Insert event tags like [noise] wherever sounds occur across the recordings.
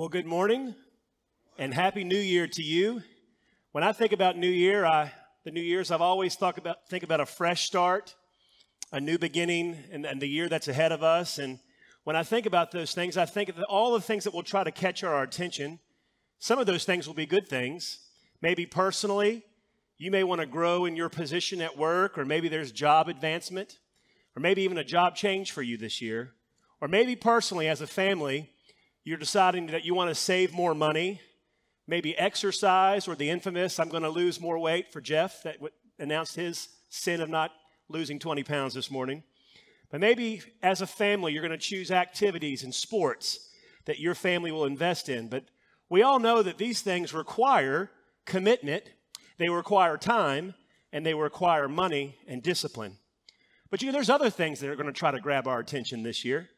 Well, good morning and happy new year to you. When I think about new year, I, the new years, I've always thought about, think about a fresh start, a new beginning, and, and the year that's ahead of us. And when I think about those things, I think of all the things that will try to catch our attention. Some of those things will be good things. Maybe personally, you may want to grow in your position at work, or maybe there's job advancement, or maybe even a job change for you this year. Or maybe personally, as a family, you're deciding that you want to save more money, maybe exercise, or the infamous, I'm going to lose more weight for Jeff that w- announced his sin of not losing 20 pounds this morning. But maybe as a family, you're going to choose activities and sports that your family will invest in. But we all know that these things require commitment they require time and they require money and discipline. But you know, there's other things that are going to try to grab our attention this year.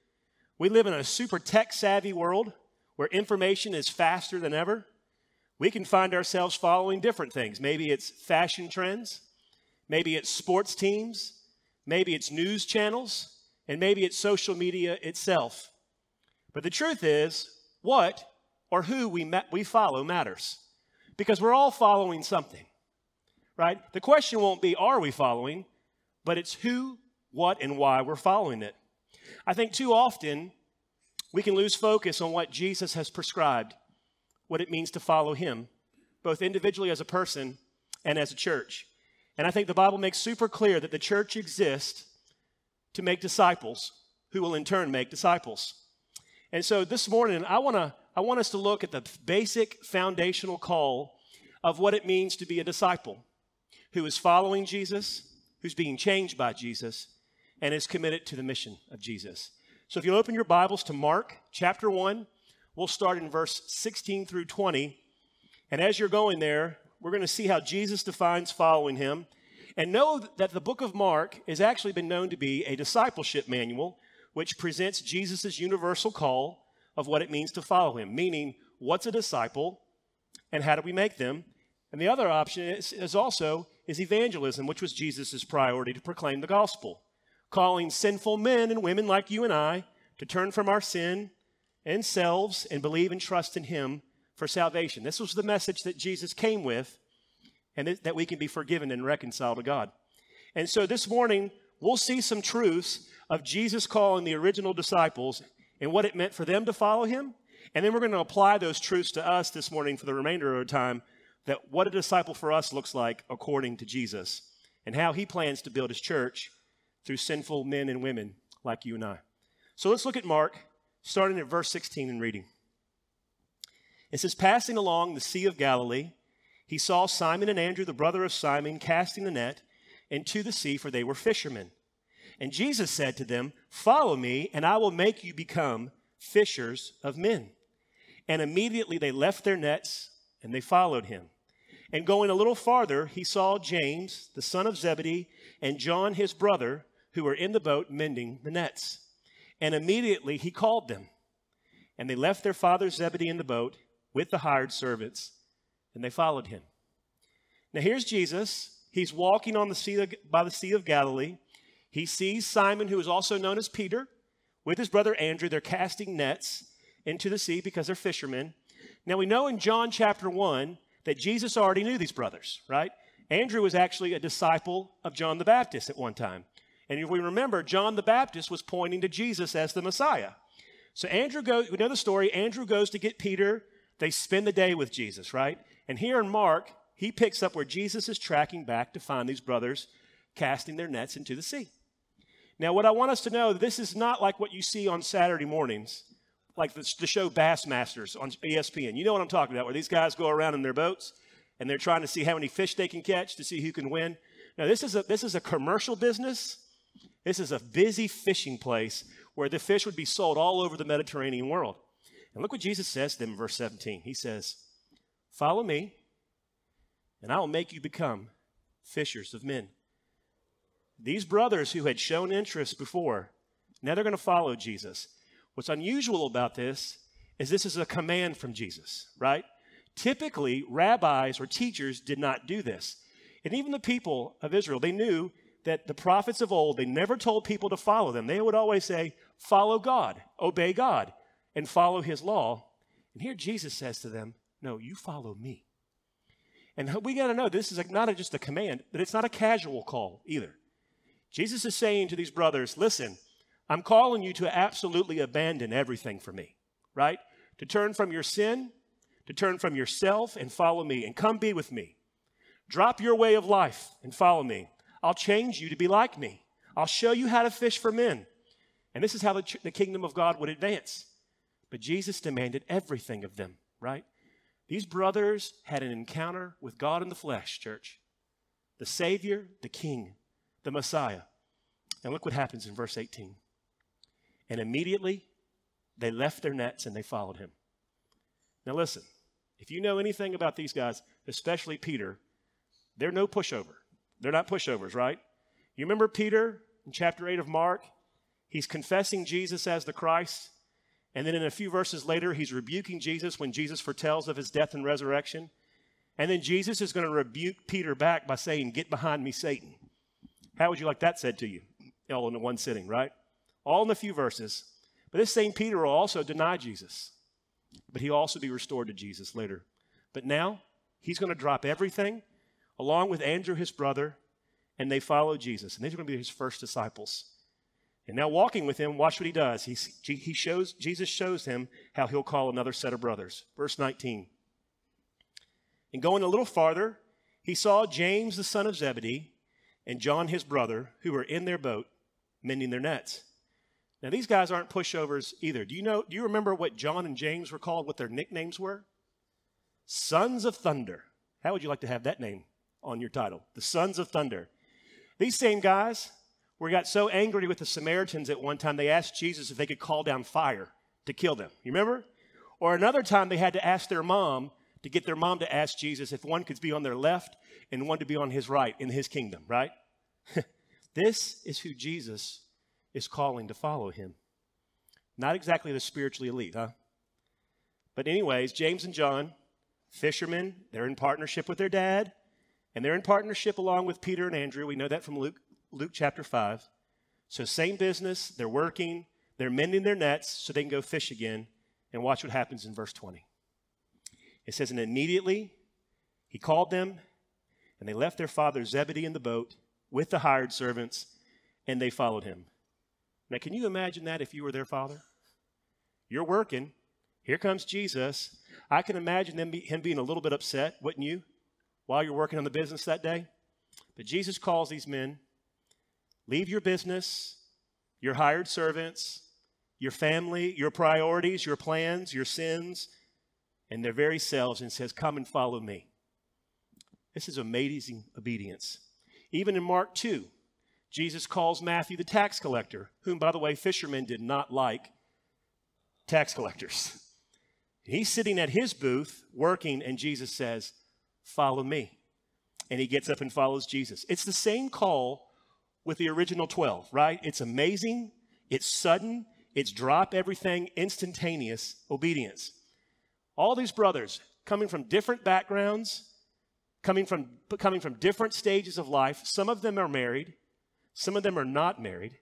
We live in a super tech savvy world where information is faster than ever. We can find ourselves following different things. Maybe it's fashion trends, maybe it's sports teams, maybe it's news channels, and maybe it's social media itself. But the truth is, what or who we, ma- we follow matters because we're all following something right? The question won't be, are we following? But it's who, what, and why we're following it. I think too often we can lose focus on what Jesus has prescribed, what it means to follow him, both individually as a person and as a church. And I think the Bible makes super clear that the church exists to make disciples who will in turn make disciples. And so this morning, I want to I want us to look at the basic foundational call of what it means to be a disciple who is following Jesus, who's being changed by Jesus, and is committed to the mission of Jesus. So if you open your Bibles to Mark chapter 1, we'll start in verse 16 through 20. And as you're going there, we're going to see how Jesus defines following him. And know that the book of Mark has actually been known to be a discipleship manual, which presents Jesus' universal call of what it means to follow him, meaning what's a disciple and how do we make them. And the other option is, is also is evangelism, which was Jesus' priority to proclaim the gospel, calling sinful men and women like you and I to turn from our sin and selves and believe and trust in Him for salvation. This was the message that Jesus came with, and that we can be forgiven and reconciled to God. And so this morning, we'll see some truths of Jesus calling the original disciples and what it meant for them to follow Him. And then we're going to apply those truths to us this morning for the remainder of our time that what a disciple for us looks like according to Jesus and how he plans to build his church through sinful men and women like you and I. So let's look at Mark, starting at verse 16 and reading. It says, Passing along the Sea of Galilee, he saw Simon and Andrew, the brother of Simon, casting the net into the sea, for they were fishermen. And Jesus said to them, Follow me, and I will make you become fishers of men. And immediately they left their nets and they followed him. And going a little farther, he saw James, the son of Zebedee, and John, his brother, who were in the boat mending the nets. And immediately he called them. And they left their father Zebedee in the boat with the hired servants, and they followed him. Now here's Jesus. He's walking on the sea of, by the Sea of Galilee. He sees Simon, who is also known as Peter, with his brother Andrew. They're casting nets into the sea because they're fishermen. Now we know in John chapter 1 that Jesus already knew these brothers, right? Andrew was actually a disciple of John the Baptist at one time. And if we remember, John the Baptist was pointing to Jesus as the Messiah. So Andrew goes, we know the story. Andrew goes to get Peter. They spend the day with Jesus, right? And here in Mark, he picks up where Jesus is tracking back to find these brothers casting their nets into the sea. Now, what I want us to know, this is not like what you see on Saturday mornings like the, the show Bassmasters on ESPN. You know what I'm talking about, where these guys go around in their boats and they're trying to see how many fish they can catch to see who can win. Now, this is a, this is a commercial business. This is a busy fishing place where the fish would be sold all over the Mediterranean world. And look what Jesus says to them in verse 17. He says, Follow me, and I will make you become fishers of men. These brothers who had shown interest before, now they're going to follow Jesus. What's unusual about this is this is a command from Jesus, right? Typically, rabbis or teachers did not do this. And even the people of Israel, they knew that the prophets of old, they never told people to follow them. They would always say, follow God, obey God, and follow his law. And here Jesus says to them, No, you follow me. And we got to know this is not just a command, but it's not a casual call either. Jesus is saying to these brothers, Listen, I'm calling you to absolutely abandon everything for me, right? To turn from your sin, to turn from yourself and follow me, and come be with me. Drop your way of life and follow me. I'll change you to be like me. I'll show you how to fish for men. And this is how the, the kingdom of God would advance. But Jesus demanded everything of them, right? These brothers had an encounter with God in the flesh, church. The Savior, the King, the Messiah. And look what happens in verse 18. And immediately they left their nets and they followed him. Now, listen, if you know anything about these guys, especially Peter, they're no pushover. They're not pushovers, right? You remember Peter in chapter 8 of Mark? He's confessing Jesus as the Christ. And then in a few verses later, he's rebuking Jesus when Jesus foretells of his death and resurrection. And then Jesus is going to rebuke Peter back by saying, Get behind me, Satan. How would you like that said to you? All in one sitting, right? All in a few verses. But this same Peter will also deny Jesus. But he'll also be restored to Jesus later. But now, he's going to drop everything along with Andrew, his brother, and they follow Jesus. And these are going to be his first disciples. And now, walking with him, watch what he does. He, he shows, Jesus shows him how he'll call another set of brothers. Verse 19. And going a little farther, he saw James, the son of Zebedee, and John, his brother, who were in their boat mending their nets. Now, these guys aren't pushovers either. Do you know, do you remember what John and James were called, what their nicknames were? Sons of Thunder. How would you like to have that name on your title? The Sons of Thunder. These same guys were got so angry with the Samaritans at one time, they asked Jesus if they could call down fire to kill them. You remember? Or another time, they had to ask their mom to get their mom to ask Jesus if one could be on their left and one to be on his right in his kingdom, right? [laughs] this is who Jesus is calling to follow him. Not exactly the spiritually elite, huh? But, anyways, James and John, fishermen, they're in partnership with their dad, and they're in partnership along with Peter and Andrew. We know that from Luke, Luke chapter 5. So, same business, they're working, they're mending their nets so they can go fish again. And watch what happens in verse 20. It says, And immediately he called them, and they left their father Zebedee in the boat with the hired servants, and they followed him. Now, can you imagine that if you were their father? You're working. Here comes Jesus. I can imagine them him being a little bit upset, wouldn't you, while you're working on the business that day? But Jesus calls these men leave your business, your hired servants, your family, your priorities, your plans, your sins, and their very selves and says, Come and follow me. This is amazing obedience. Even in Mark 2, Jesus calls Matthew the tax collector, whom, by the way, fishermen did not like tax collectors. He's sitting at his booth working, and Jesus says, Follow me. And he gets up and follows Jesus. It's the same call with the original 12, right? It's amazing, it's sudden, it's drop everything, instantaneous obedience. All these brothers coming from different backgrounds, coming from, coming from different stages of life. Some of them are married, some of them are not married,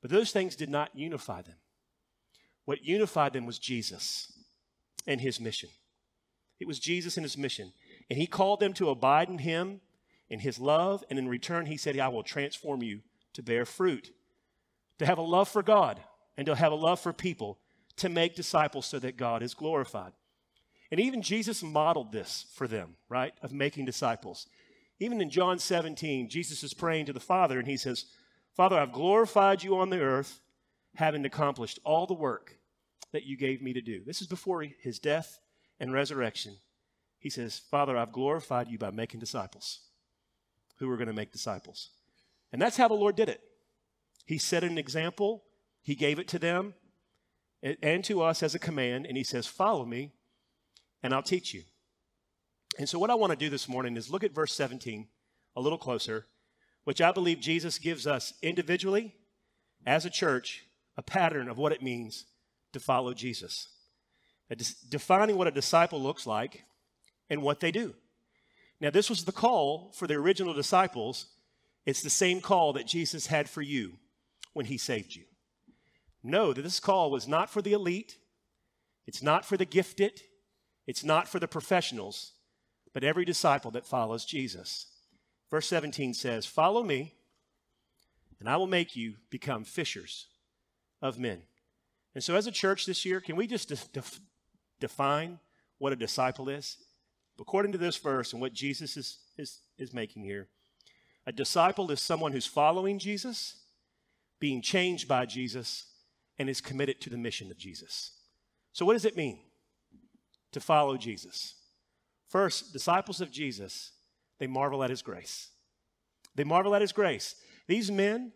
but those things did not unify them. What unified them was Jesus and his mission. It was Jesus and his mission. And he called them to abide in him, in his love, and in return, he said, I will transform you to bear fruit, to have a love for God, and to have a love for people, to make disciples so that God is glorified. And even Jesus modeled this for them, right, of making disciples. Even in John 17, Jesus is praying to the Father and he says, Father, I've glorified you on the earth, having accomplished all the work that you gave me to do. This is before his death and resurrection. He says, Father, I've glorified you by making disciples who are going to make disciples. And that's how the Lord did it. He set an example, He gave it to them and to us as a command, and He says, Follow me, and I'll teach you. And so, what I want to do this morning is look at verse 17 a little closer, which I believe Jesus gives us individually as a church a pattern of what it means to follow Jesus, defining what a disciple looks like and what they do. Now, this was the call for the original disciples. It's the same call that Jesus had for you when he saved you. Know that this call was not for the elite, It's not for the gifted, it's not for the professionals, but every disciple that follows Jesus. Verse 17 says, Follow me, and I will make you become fishers of men. And so, as a church this year, can we just de- de- define what a disciple is? According to this verse and what Jesus is, is, is making here, a disciple is someone who's following Jesus, being changed by Jesus, and is committed to the mission of Jesus. So, what does it mean to follow Jesus? First, disciples of Jesus, they marvel at his grace. They marvel at his grace. These men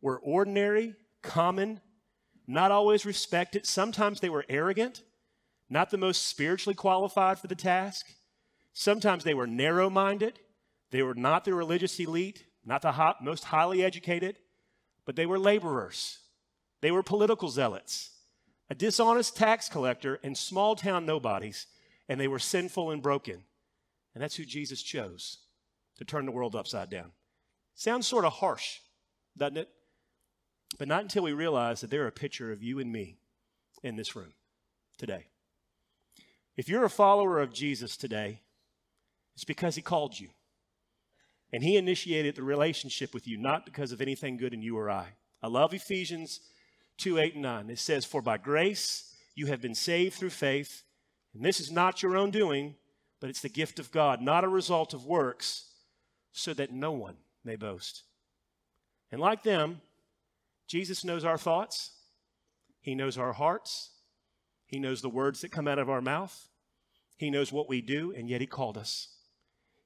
were ordinary, common, not always respected. Sometimes they were arrogant, not the most spiritually qualified for the task. Sometimes they were narrow minded. They were not the religious elite, not the hot, most highly educated, but they were laborers. They were political zealots, a dishonest tax collector, and small town nobodies, and they were sinful and broken. And that's who Jesus chose to turn the world upside down. Sounds sort of harsh, doesn't it? But not until we realize that they're a picture of you and me in this room today. If you're a follower of Jesus today, it's because he called you. And he initiated the relationship with you, not because of anything good in you or I. I love Ephesians 2 8 and 9. It says, For by grace you have been saved through faith, and this is not your own doing, but it's the gift of God, not a result of works, so that no one may boast. And like them, Jesus knows our thoughts, He knows our hearts, He knows the words that come out of our mouth, He knows what we do, and yet He called us.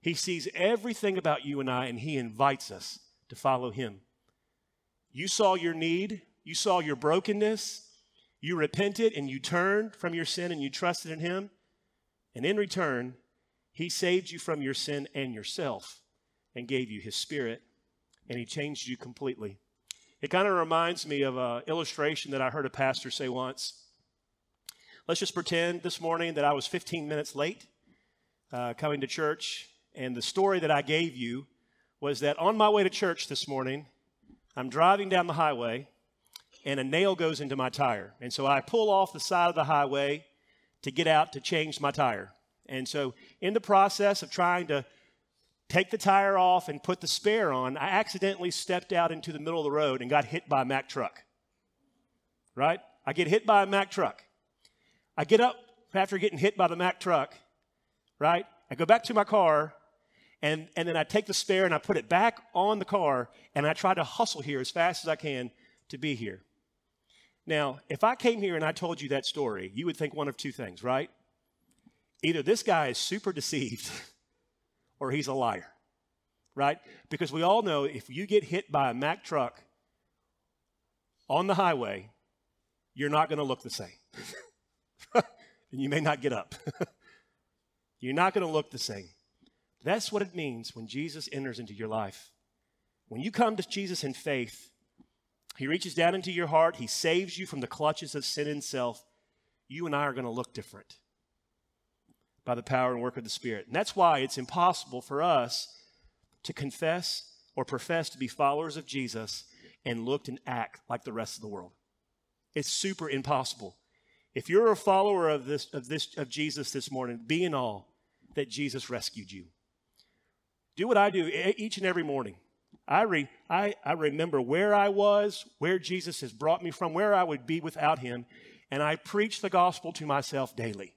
He sees everything about you and I, and He invites us to follow Him. You saw your need, you saw your brokenness, you repented, and you turned from your sin and you trusted in Him. And in return, He saved you from your sin and yourself and gave you His Spirit, and He changed you completely. It kind of reminds me of an illustration that I heard a pastor say once. Let's just pretend this morning that I was 15 minutes late uh, coming to church, and the story that I gave you was that on my way to church this morning, I'm driving down the highway and a nail goes into my tire. And so I pull off the side of the highway to get out to change my tire. And so, in the process of trying to take the tire off and put the spare on, I accidentally stepped out into the middle of the road and got hit by a Mack truck. Right? I get hit by a Mack truck. I get up after getting hit by the Mack truck, right? I go back to my car and, and then I take the spare and I put it back on the car and I try to hustle here as fast as I can to be here. Now, if I came here and I told you that story, you would think one of two things, right? Either this guy is super deceived [laughs] or he's a liar, right? Because we all know if you get hit by a Mack truck on the highway, you're not going to look the same. [laughs] and you may not get up. [laughs] you're not going to look the same. That's what it means when Jesus enters into your life. When you come to Jesus in faith, He reaches down into your heart, He saves you from the clutches of sin and self. You and I are going to look different by the power and work of the Spirit. And that's why it's impossible for us to confess or profess to be followers of Jesus and look and act like the rest of the world. It's super impossible. If you're a follower of this of this of Jesus this morning, be in awe that Jesus rescued you. Do what I do each and every morning. I, re, I, I remember where I was, where Jesus has brought me from, where I would be without him, and I preach the gospel to myself daily.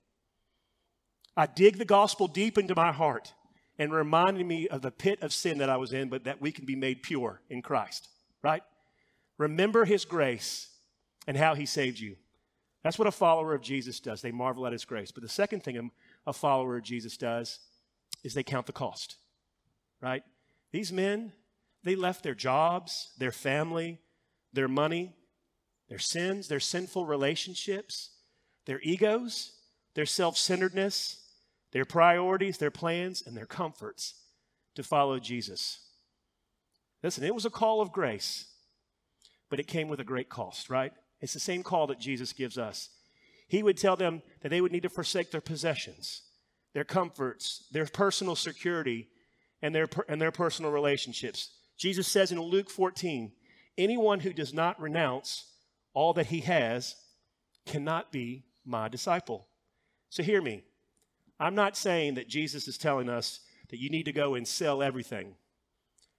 I dig the gospel deep into my heart and reminding me of the pit of sin that I was in, but that we can be made pure in Christ, right? Remember his grace and how he saved you. That's what a follower of Jesus does. They marvel at his grace. But the second thing a follower of Jesus does is they count the cost right? These men, they left their jobs, their family, their money, their sins, their sinful relationships, their egos, their self centeredness, their priorities, their plans, and their comforts to follow Jesus. Listen, it was a call of grace, but it came with a great cost, right? It's the same call that Jesus gives us. He would tell them that they would need to forsake their possessions, their comforts, their personal security, and their, and their personal relationships. Jesus says in Luke 14, anyone who does not renounce all that he has cannot be my disciple. So hear me. I'm not saying that Jesus is telling us that you need to go and sell everything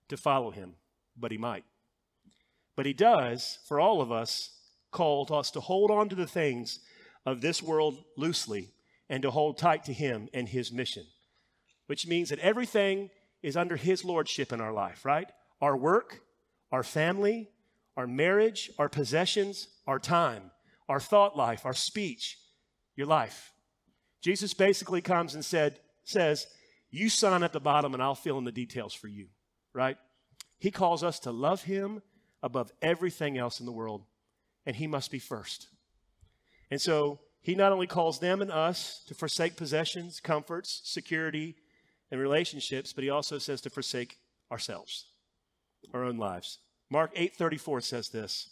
to follow him, but he might. But he does, for all of us, call to us to hold on to the things of this world loosely and to hold tight to him and his mission, which means that everything is under his lordship in our life, right? Our work, our family, our marriage, our possessions, our time, our thought life, our speech, your life. Jesus basically comes and said, says, You sign at the bottom and I'll fill in the details for you, right? He calls us to love him above everything else in the world, and he must be first. And so he not only calls them and us to forsake possessions, comforts, security, and relationships, but he also says to forsake ourselves, our own lives. Mark 8:34 says this.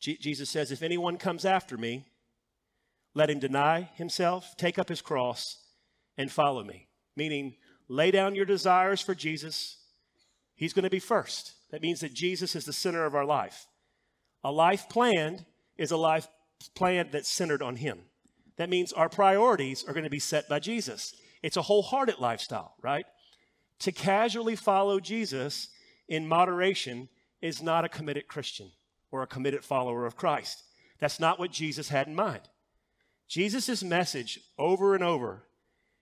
Jesus says, "If anyone comes after me, let him deny himself, take up his cross, and follow me." Meaning, lay down your desires for Jesus. He's going to be first. That means that Jesus is the center of our life. A life planned is a life planned that's centered on Him. That means our priorities are going to be set by Jesus. It's a wholehearted lifestyle, right? To casually follow Jesus in moderation is not a committed Christian or a committed follower of Christ. That's not what Jesus had in mind. Jesus' message over and over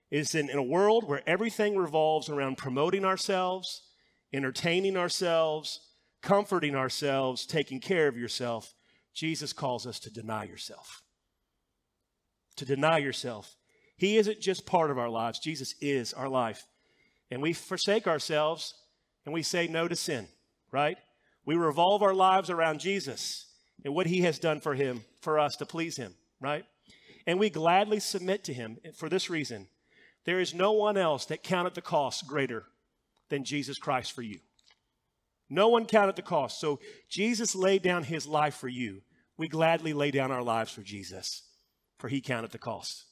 is in, in a world where everything revolves around promoting ourselves, entertaining ourselves, comforting ourselves, taking care of yourself, Jesus calls us to deny yourself. To deny yourself. He isn't just part of our lives, Jesus is our life. And we forsake ourselves and we say no to sin, right? We revolve our lives around Jesus and what he has done for him, for us to please him, right? And we gladly submit to him for this reason. There is no one else that counted the cost greater than Jesus Christ for you. No one counted the cost. So Jesus laid down his life for you. We gladly lay down our lives for Jesus, for he counted the cost.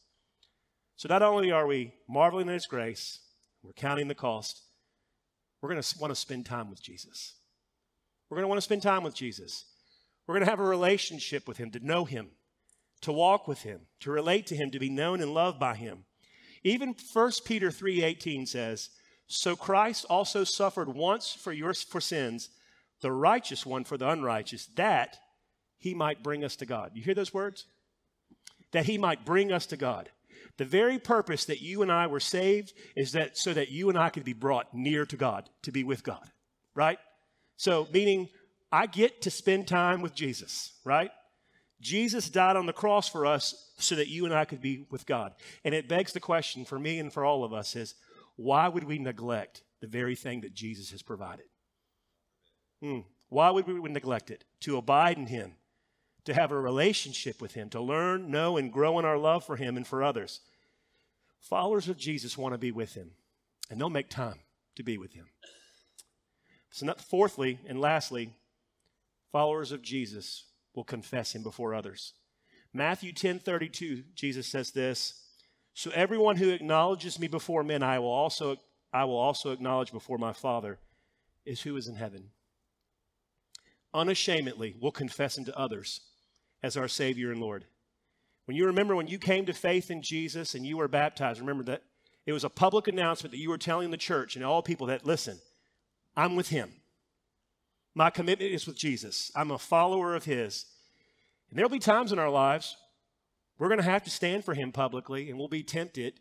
So not only are we marveling at his grace, we're counting the cost, we're going to want to spend time with Jesus. We're going to want to spend time with Jesus. We're going to have a relationship with him, to know him, to walk with him, to relate to him, to be known and loved by him. Even 1 Peter 3:18 says, "So Christ also suffered once for your for sins, the righteous one for the unrighteous, that he might bring us to God." You hear those words? That he might bring us to God. The very purpose that you and I were saved is that so that you and I could be brought near to God, to be with God, right? So, meaning I get to spend time with Jesus, right? Jesus died on the cross for us so that you and I could be with God. And it begs the question for me and for all of us is why would we neglect the very thing that Jesus has provided? Hmm. Why would we neglect it? To abide in Him, to have a relationship with Him, to learn, know, and grow in our love for Him and for others. Followers of Jesus want to be with Him, and they'll make time to be with Him. So, not, fourthly and lastly, followers of Jesus will confess Him before others. Matthew 10 32, Jesus says this So everyone who acknowledges me before men, I will also, I will also acknowledge before my Father, is who is in heaven. Unashamedly, we'll confess Him to others as our Savior and Lord. When you remember when you came to faith in Jesus and you were baptized, remember that it was a public announcement that you were telling the church and all people that, listen, I'm with Him. My commitment is with Jesus. I'm a follower of His. And there'll be times in our lives we're going to have to stand for Him publicly and we'll be tempted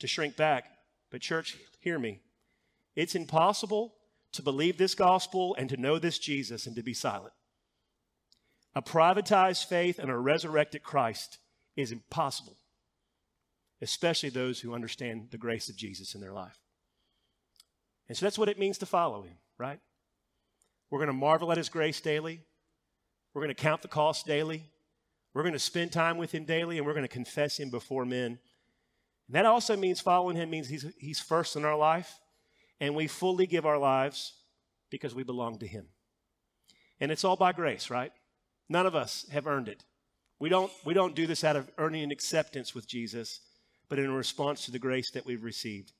to shrink back. But, church, hear me. It's impossible to believe this gospel and to know this Jesus and to be silent. A privatized faith and a resurrected Christ is impossible, especially those who understand the grace of Jesus in their life. And so that's what it means to follow him, right? We're going to marvel at his grace daily. We're going to count the cost daily. We're going to spend time with him daily, and we're going to confess him before men. And that also means following him means he's, he's first in our life, and we fully give our lives because we belong to him. And it's all by grace, right? None of us have earned it. We don't, we don't do this out of earning an acceptance with Jesus, but in response to the grace that we've received.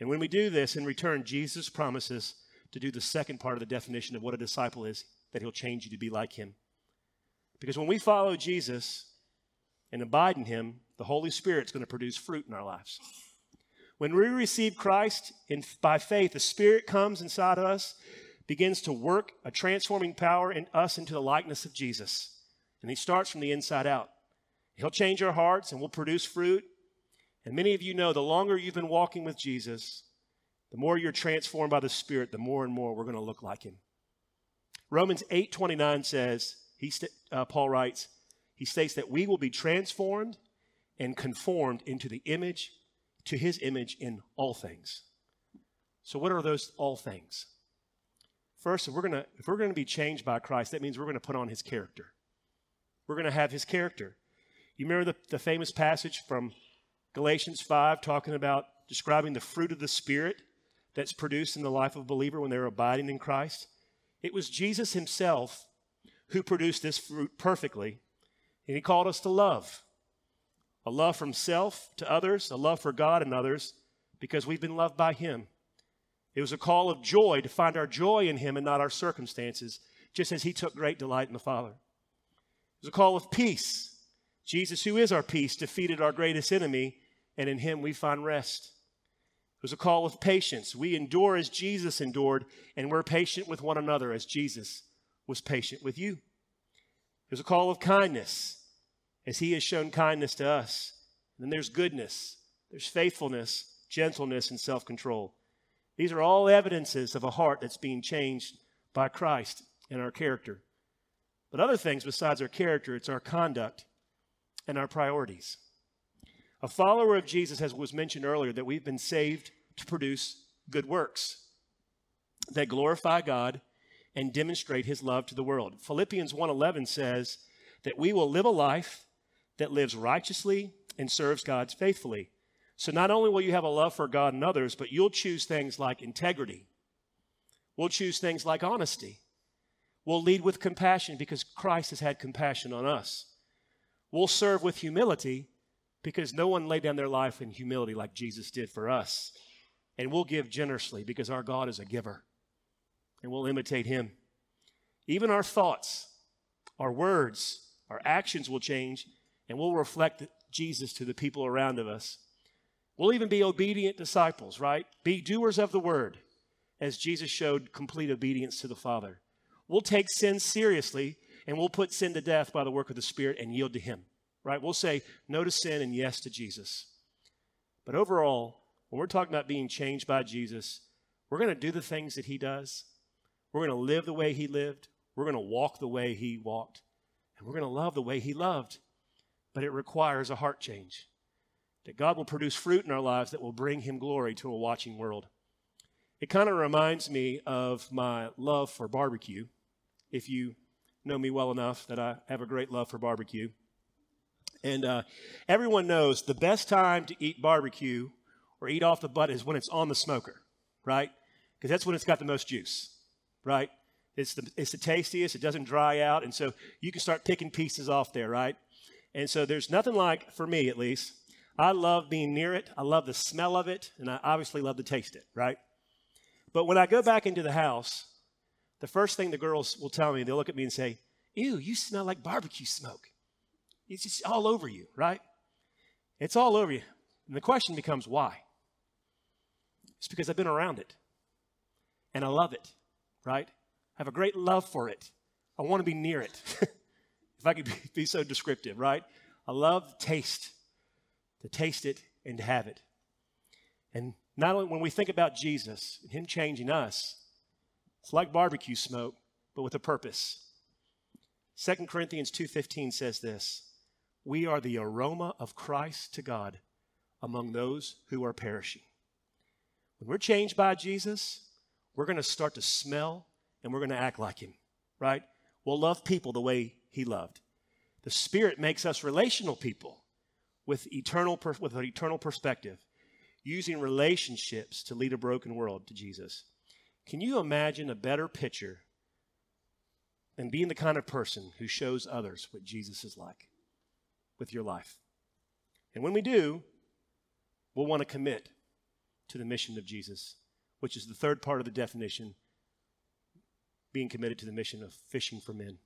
And when we do this, in return, Jesus promises to do the second part of the definition of what a disciple is that he'll change you to be like him. Because when we follow Jesus and abide in him, the Holy Spirit's going to produce fruit in our lives. When we receive Christ in, by faith, the Spirit comes inside of us, begins to work a transforming power in us into the likeness of Jesus. And he starts from the inside out. He'll change our hearts and we'll produce fruit. And many of you know the longer you've been walking with Jesus, the more you're transformed by the Spirit, the more and more we're going to look like him. Romans 8:29 says, he st- uh, Paul writes, he states that we will be transformed and conformed into the image to his image in all things. So what are those all things? First, if we're going to if we're to be changed by Christ, that means we're going to put on his character. We're going to have his character. You remember the, the famous passage from Galatians 5 talking about describing the fruit of the Spirit that's produced in the life of a believer when they're abiding in Christ? It was Jesus himself who produced this fruit perfectly, and he called us to love a love from self to others, a love for God and others, because we've been loved by him. It was a call of joy to find our joy in him and not our circumstances, just as he took great delight in the Father. It was a call of peace. Jesus, who is our peace, defeated our greatest enemy, and in him we find rest. It was a call of patience. We endure as Jesus endured, and we're patient with one another as Jesus was patient with you. It was a call of kindness, as he has shown kindness to us. And then there's goodness, there's faithfulness, gentleness, and self control. These are all evidences of a heart that's being changed by Christ and our character. But other things besides our character, it's our conduct and our priorities. A follower of Jesus, as was mentioned earlier, that we've been saved to produce good works that glorify God and demonstrate his love to the world. Philippians 1:11 says that we will live a life that lives righteously and serves God faithfully. So not only will you have a love for God and others, but you'll choose things like integrity. We'll choose things like honesty. We'll lead with compassion because Christ has had compassion on us. We'll serve with humility because no one laid down their life in humility like Jesus did for us. And we'll give generously because our God is a giver. And we'll imitate him. Even our thoughts, our words, our actions will change and we'll reflect Jesus to the people around of us. We'll even be obedient disciples, right? Be doers of the word as Jesus showed complete obedience to the Father. We'll take sin seriously and we'll put sin to death by the work of the Spirit and yield to Him, right? We'll say no to sin and yes to Jesus. But overall, when we're talking about being changed by Jesus, we're going to do the things that He does. We're going to live the way He lived. We're going to walk the way He walked. And we're going to love the way He loved. But it requires a heart change. That God will produce fruit in our lives that will bring Him glory to a watching world. It kind of reminds me of my love for barbecue. If you know me well enough, that I have a great love for barbecue. And uh, everyone knows the best time to eat barbecue or eat off the butt is when it's on the smoker, right? Because that's when it's got the most juice, right? It's the, it's the tastiest, it doesn't dry out, and so you can start picking pieces off there, right? And so there's nothing like, for me at least, I love being near it. I love the smell of it, and I obviously love to taste it, right? But when I go back into the house, the first thing the girls will tell me, they'll look at me and say, Ew, you smell like barbecue smoke. It's just all over you, right? It's all over you. And the question becomes, why? It's because I've been around it and I love it, right? I have a great love for it. I want to be near it. [laughs] if I could be, so descriptive, right? I love the taste, to taste it and to have it. And not only when we think about Jesus and Him changing us, it's like barbecue smoke, but with a purpose. 2 Corinthians 2:15 says this, "We are the aroma of Christ to God among those who are perishing." When we're changed by Jesus, we're going to start to smell and we're going to act like him, right? We'll love people the way he loved. The Spirit makes us relational people with eternal with an eternal perspective using relationships to lead a broken world to Jesus. Can you imagine a better picture than being the kind of person who shows others what Jesus is like with your life? And when we do, we'll want to commit to the mission of Jesus, which is the third part of the definition being committed to the mission of fishing for men.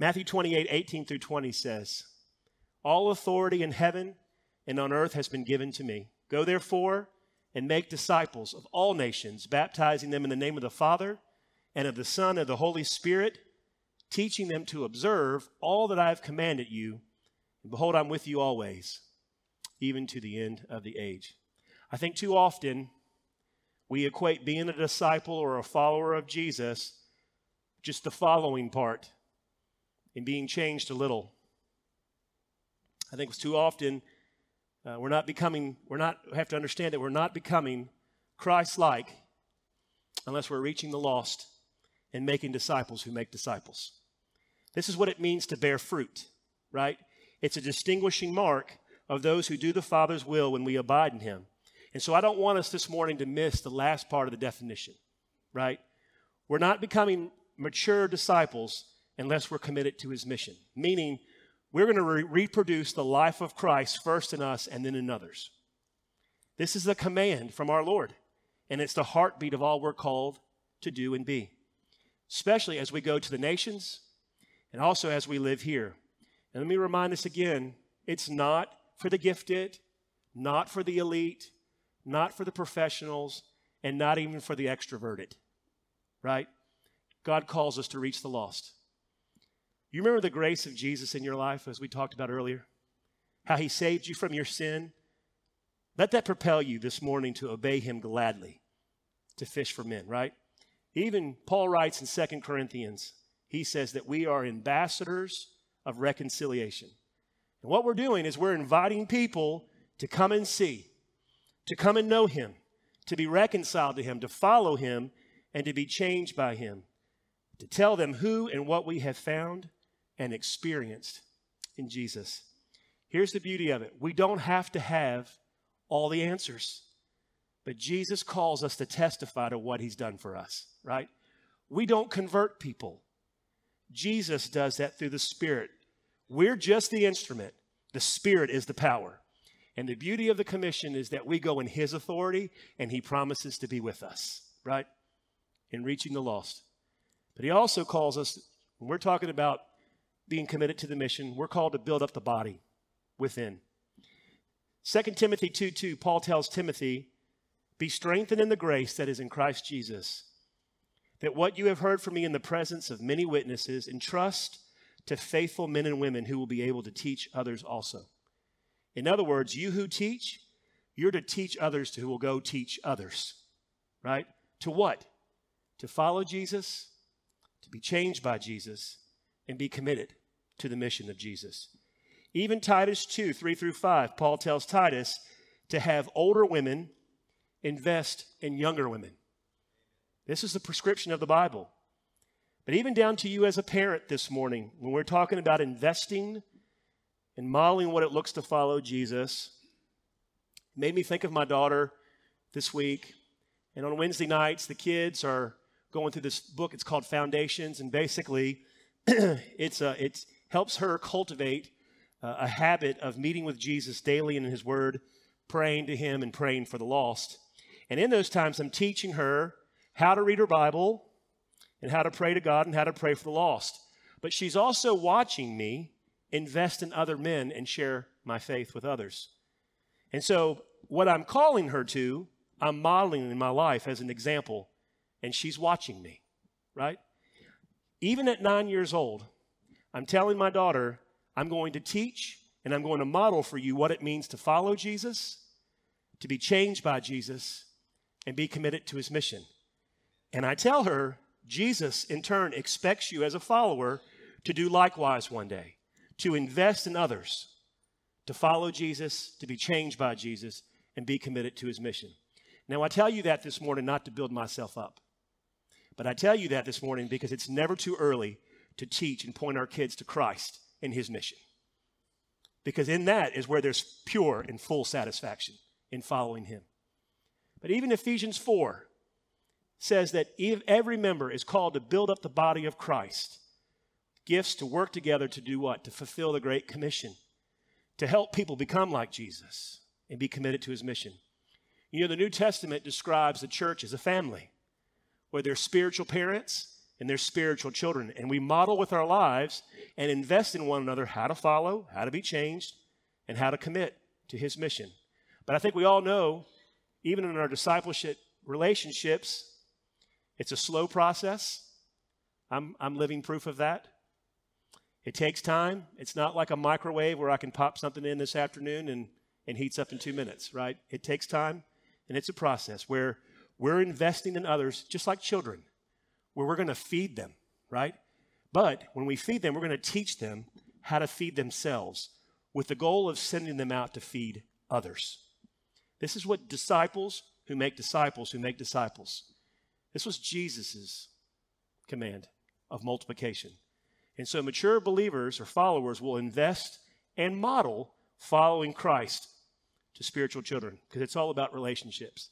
Matthew 28 18 through 20 says, All authority in heaven and on earth has been given to me. Go therefore and make disciples of all nations, baptizing them in the name of the Father and of the Son and of the Holy Spirit, teaching them to observe all that I have commanded you. And behold, I'm with you always, even to the end of the age. I think too often we equate being a disciple or a follower of Jesus just the following part in being changed a little. I think it's too often uh, we're not becoming, we're not, we have to understand that we're not becoming Christ like unless we're reaching the lost and making disciples who make disciples. This is what it means to bear fruit, right? It's a distinguishing mark of those who do the Father's will when we abide in Him. And so I don't want us this morning to miss the last part of the definition, right? We're not becoming mature disciples unless we're committed to His mission, meaning we're going to re- reproduce the life of Christ first in us and then in others. This is the command from our Lord, and it's the heartbeat of all we're called to do and be, especially as we go to the nations and also as we live here. And let me remind us again it's not for the gifted, not for the elite, not for the professionals, and not even for the extroverted, right? God calls us to reach the lost. You remember the grace of Jesus in your life, as we talked about earlier? How he saved you from your sin? Let that propel you this morning to obey him gladly, to fish for men, right? Even Paul writes in Second Corinthians, he says that we are ambassadors of reconciliation. And what we're doing is we're inviting people to come and see, to come and know him, to be reconciled to him, to follow him, and to be changed by him, to tell them who and what we have found and experienced in Jesus. Here's the beauty of it we don't have to have all the answers, but Jesus calls us to testify to what he's done for us, right? We don't convert people. Jesus does that through the Spirit. We're just the instrument, the Spirit is the power. And the beauty of the commission is that we go in His authority and He promises to be with us, right? In reaching the lost. But He also calls us, when we're talking about being committed to the mission, we're called to build up the body within. 2 Timothy 2 2, Paul tells Timothy, Be strengthened in the grace that is in Christ Jesus, that what you have heard from me in the presence of many witnesses, entrust to faithful men and women who will be able to teach others also. In other words, you who teach, you're to teach others who will go teach others, right? To what? To follow Jesus, to be changed by Jesus, and be committed to the mission of Jesus. Even Titus 2 3 through 5, Paul tells Titus to have older women invest in younger women. This is the prescription of the Bible. But even down to you as a parent this morning, when we're talking about investing and modeling what it looks to follow Jesus, made me think of my daughter this week. And on Wednesday nights, the kids are going through this book. It's called Foundations. And basically, [clears throat] it's uh, it helps her cultivate uh, a habit of meeting with Jesus daily and in His Word, praying to Him, and praying for the lost. And in those times, I'm teaching her how to read her Bible and how to pray to God and how to pray for the lost. But she's also watching me invest in other men and share my faith with others. And so, what I'm calling her to, I'm modeling in my life as an example, and she's watching me, right? Even at nine years old, I'm telling my daughter, I'm going to teach and I'm going to model for you what it means to follow Jesus, to be changed by Jesus, and be committed to his mission. And I tell her, Jesus, in turn, expects you as a follower to do likewise one day, to invest in others, to follow Jesus, to be changed by Jesus, and be committed to his mission. Now, I tell you that this morning not to build myself up. But I tell you that this morning because it's never too early to teach and point our kids to Christ and his mission. Because in that is where there's pure and full satisfaction in following him. But even Ephesians 4 says that every member is called to build up the body of Christ. Gifts to work together to do what? To fulfill the Great Commission, to help people become like Jesus and be committed to his mission. You know, the New Testament describes the church as a family where they're spiritual parents and they're spiritual children. And we model with our lives and invest in one another how to follow, how to be changed, and how to commit to his mission. But I think we all know, even in our discipleship relationships, it's a slow process. I'm, I'm living proof of that. It takes time. It's not like a microwave where I can pop something in this afternoon and, and heats up in two minutes, right? It takes time, and it's a process where we're investing in others just like children, where we're going to feed them, right? But when we feed them, we're going to teach them how to feed themselves with the goal of sending them out to feed others. This is what disciples who make disciples who make disciples. This was Jesus' command of multiplication. And so mature believers or followers will invest and model following Christ to spiritual children because it's all about relationships.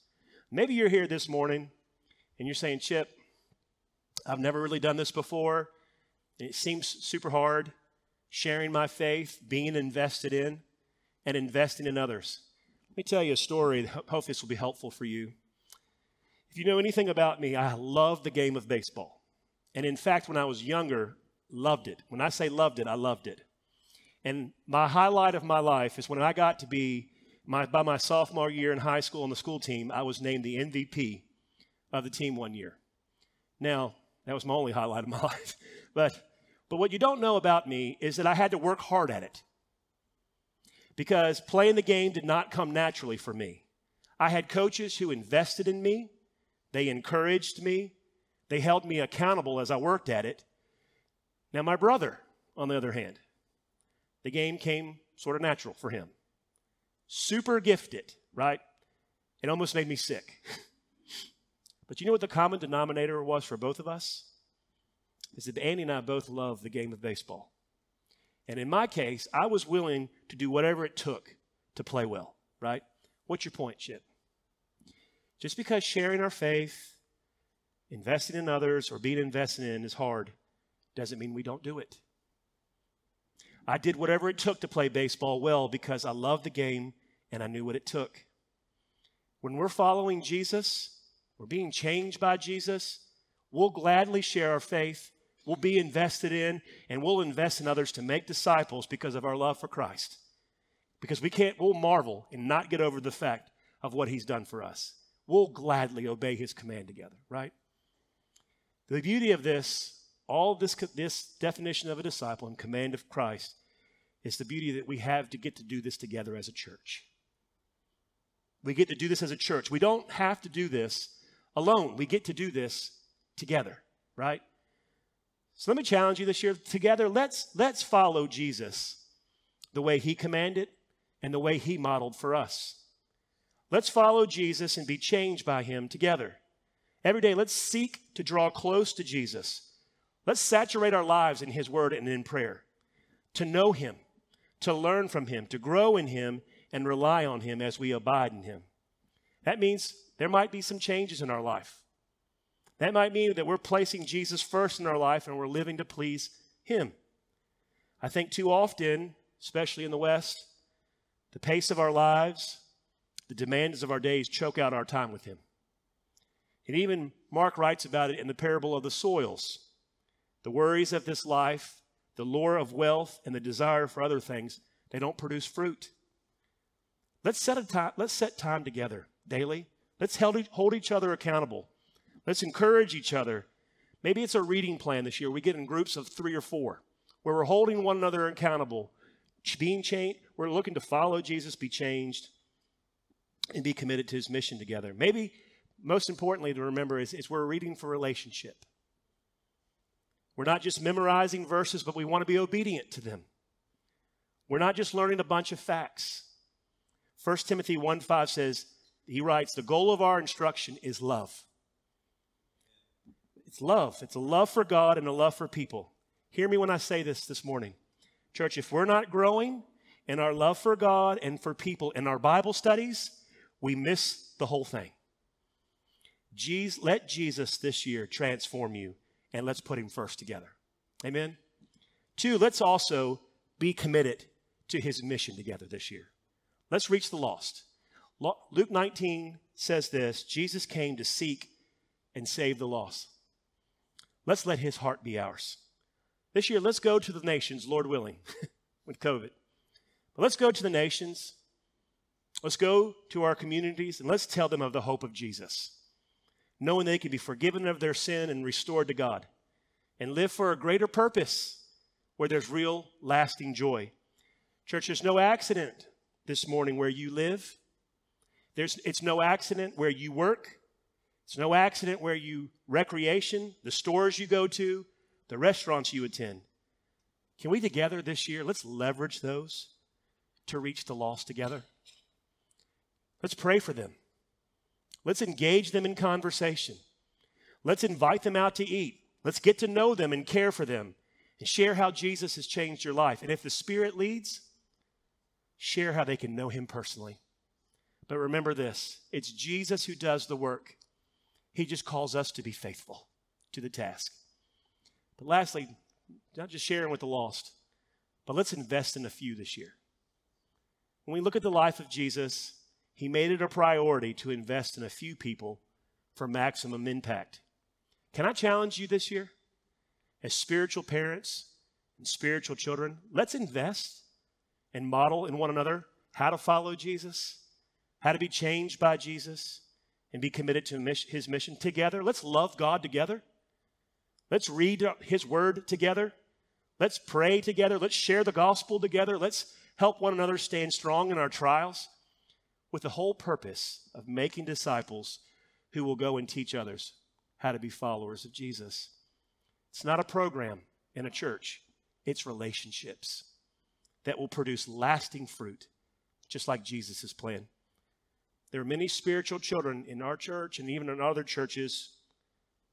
Maybe you're here this morning and you're saying, Chip, I've never really done this before. And it seems super hard sharing my faith, being invested in, and investing in others. Let me tell you a story. Hope this will be helpful for you. If you know anything about me, I love the game of baseball. And in fact, when I was younger, loved it. When I say loved it, I loved it. And my highlight of my life is when I got to be my, by my sophomore year in high school on the school team, I was named the MVP of the team one year. Now, that was my only highlight of my [laughs] life. But, but what you don't know about me is that I had to work hard at it because playing the game did not come naturally for me. I had coaches who invested in me, they encouraged me, they held me accountable as I worked at it. Now, my brother, on the other hand, the game came sort of natural for him super gifted, right? It almost made me sick. [laughs] but you know what the common denominator was for both of us? Is that Andy and I both love the game of baseball. And in my case, I was willing to do whatever it took to play well, right? What's your point, Chip? Just because sharing our faith, investing in others, or being invested in is hard doesn't mean we don't do it. I did whatever it took to play baseball well because I love the game and I knew what it took. When we're following Jesus, we're being changed by Jesus, we'll gladly share our faith, we'll be invested in, and we'll invest in others to make disciples because of our love for Christ. Because we can't, we'll marvel and not get over the fact of what he's done for us. We'll gladly obey his command together, right? The beauty of this, all this, this definition of a disciple and command of Christ, is the beauty that we have to get to do this together as a church. We get to do this as a church. We don't have to do this alone. We get to do this together, right? So let me challenge you this year together. Let's let's follow Jesus the way he commanded and the way he modeled for us. Let's follow Jesus and be changed by him together. Every day, let's seek to draw close to Jesus. Let's saturate our lives in his word and in prayer, to know him, to learn from him, to grow in him, and rely on Him as we abide in Him. That means there might be some changes in our life. That might mean that we're placing Jesus first in our life and we're living to please Him. I think too often, especially in the West, the pace of our lives, the demands of our days choke out our time with Him. And even Mark writes about it in the parable of the soils. The worries of this life, the lure of wealth, and the desire for other things, they don't produce fruit. Let's set, a time, let's set time together daily. Let's hold each other accountable. Let's encourage each other. Maybe it's a reading plan this year. We get in groups of three or four where we're holding one another accountable, being changed. We're looking to follow Jesus, be changed, and be committed to his mission together. Maybe most importantly to remember is, is we're reading for relationship. We're not just memorizing verses, but we want to be obedient to them. We're not just learning a bunch of facts. 1 Timothy 1 5 says, he writes, the goal of our instruction is love. It's love. It's a love for God and a love for people. Hear me when I say this this morning. Church, if we're not growing in our love for God and for people in our Bible studies, we miss the whole thing. Let Jesus this year transform you and let's put him first together. Amen. Two, let's also be committed to his mission together this year. Let's reach the lost. Luke 19 says this Jesus came to seek and save the lost. let's let his heart be ours. This year, let's go to the nations, Lord willing, [laughs] with COVID. But let's go to the nations. Let's go to our communities and let's tell them of the hope of Jesus, knowing they can be forgiven of their sin and restored to God and live for a greater purpose where there's real, lasting joy. Church, there's no accident this morning where you live. There's, it's no accident where you work. It's no accident where you recreation, the stores you go to, the restaurants you attend. Can we together this year, let's leverage those to reach the lost together? Let's pray for them. Let's engage them in conversation. Let's invite them out to eat. Let's get to know them and care for them and share how Jesus has changed your life. And if the Spirit leads, share how they can know Him personally. But remember this it's Jesus who does the work. He just calls us to be faithful to the task. But lastly, not just sharing with the lost, but let's invest in a few this year. When we look at the life of Jesus, he made it a priority to invest in a few people for maximum impact. Can I challenge you this year? As spiritual parents and spiritual children, let's invest and model in one another how to follow Jesus, how to be changed by Jesus, and be committed to his mission together. Let's love God together. Let's read his word together. Let's pray together. Let's share the gospel together. Let's help one another stand strong in our trials with the whole purpose of making disciples who will go and teach others how to be followers of Jesus. It's not a program in a church, it's relationships that will produce lasting fruit, just like Jesus' plan. There are many spiritual children in our church and even in other churches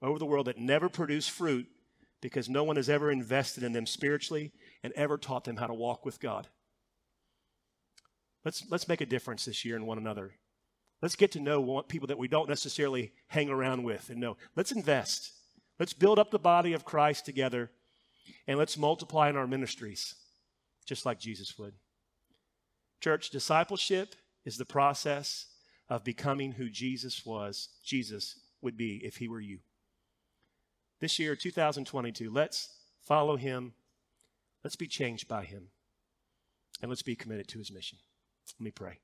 over the world that never produce fruit because no one has ever invested in them spiritually and ever taught them how to walk with God. Let's, let's make a difference this year in one another. Let's get to know people that we don't necessarily hang around with and know. Let's invest. Let's build up the body of Christ together and let's multiply in our ministries just like Jesus would. Church, discipleship is the process of becoming who Jesus was, Jesus would be if he were you. This year, 2022, let's follow him. Let's be changed by him. And let's be committed to his mission. Let me pray.